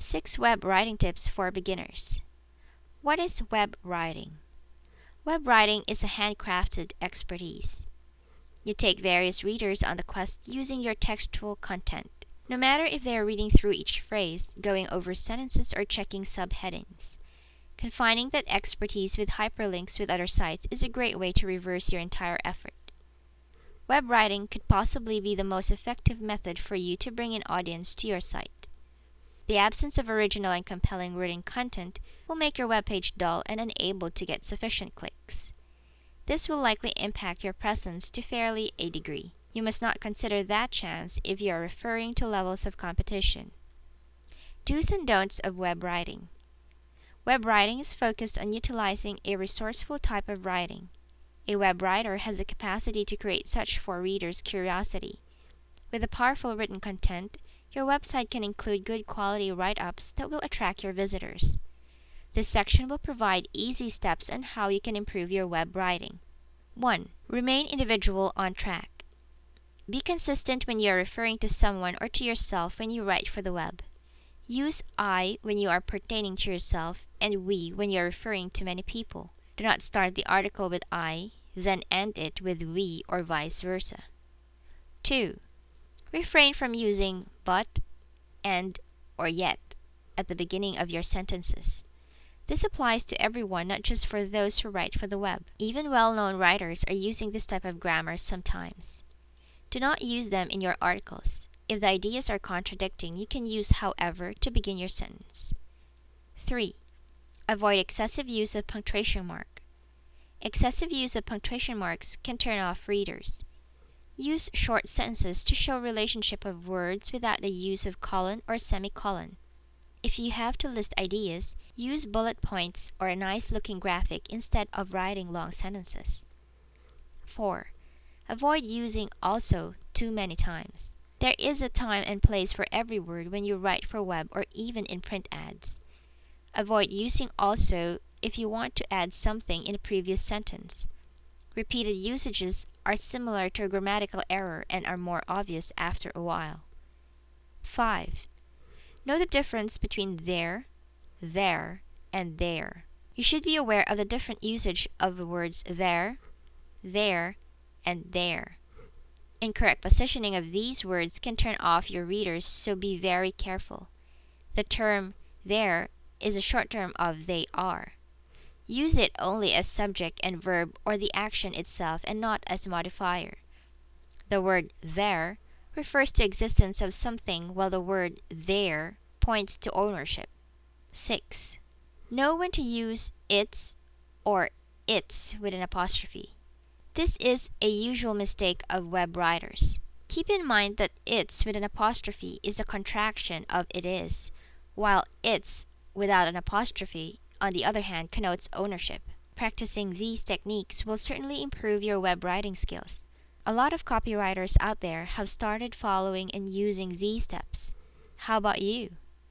6 Web Writing Tips for Beginners. What is web writing? Web writing is a handcrafted expertise. You take various readers on the quest using your textual content, no matter if they are reading through each phrase, going over sentences, or checking subheadings. Confining that expertise with hyperlinks with other sites is a great way to reverse your entire effort. Web writing could possibly be the most effective method for you to bring an audience to your site. The absence of original and compelling written content will make your web page dull and unable to get sufficient clicks. This will likely impact your presence to fairly a degree. You must not consider that chance if you are referring to levels of competition. Do's and don'ts of web writing. Web writing is focused on utilizing a resourceful type of writing. A web writer has the capacity to create such for readers' curiosity. With a powerful written content, your website can include good quality write ups that will attract your visitors. This section will provide easy steps on how you can improve your web writing. 1. Remain individual on track. Be consistent when you are referring to someone or to yourself when you write for the web. Use I when you are pertaining to yourself and we when you are referring to many people. Do not start the article with I, then end it with we or vice versa. 2. Refrain from using but, and, or yet at the beginning of your sentences. This applies to everyone, not just for those who write for the web. Even well known writers are using this type of grammar sometimes. Do not use them in your articles. If the ideas are contradicting, you can use however to begin your sentence. 3. Avoid excessive use of punctuation mark. Excessive use of punctuation marks can turn off readers. Use short sentences to show relationship of words without the use of colon or semicolon. If you have to list ideas, use bullet points or a nice looking graphic instead of writing long sentences. 4. Avoid using also too many times. There is a time and place for every word when you write for web or even in print ads. Avoid using also if you want to add something in a previous sentence. Repeated usages are similar to a grammatical error and are more obvious after a while. 5. Know the difference between there, there, and there. You should be aware of the different usage of the words there, there, and there. Incorrect positioning of these words can turn off your readers, so be very careful. The term they're is a short term of they are. Use it only as subject and verb or the action itself and not as modifier. The word there refers to existence of something while the word their points to ownership. 6. Know when to use its or it's with an apostrophe. This is a usual mistake of web writers. Keep in mind that it's with an apostrophe is a contraction of it is, while its without an apostrophe, on the other hand, connotes ownership. Practicing these techniques will certainly improve your web writing skills. A lot of copywriters out there have started following and using these steps. How about you?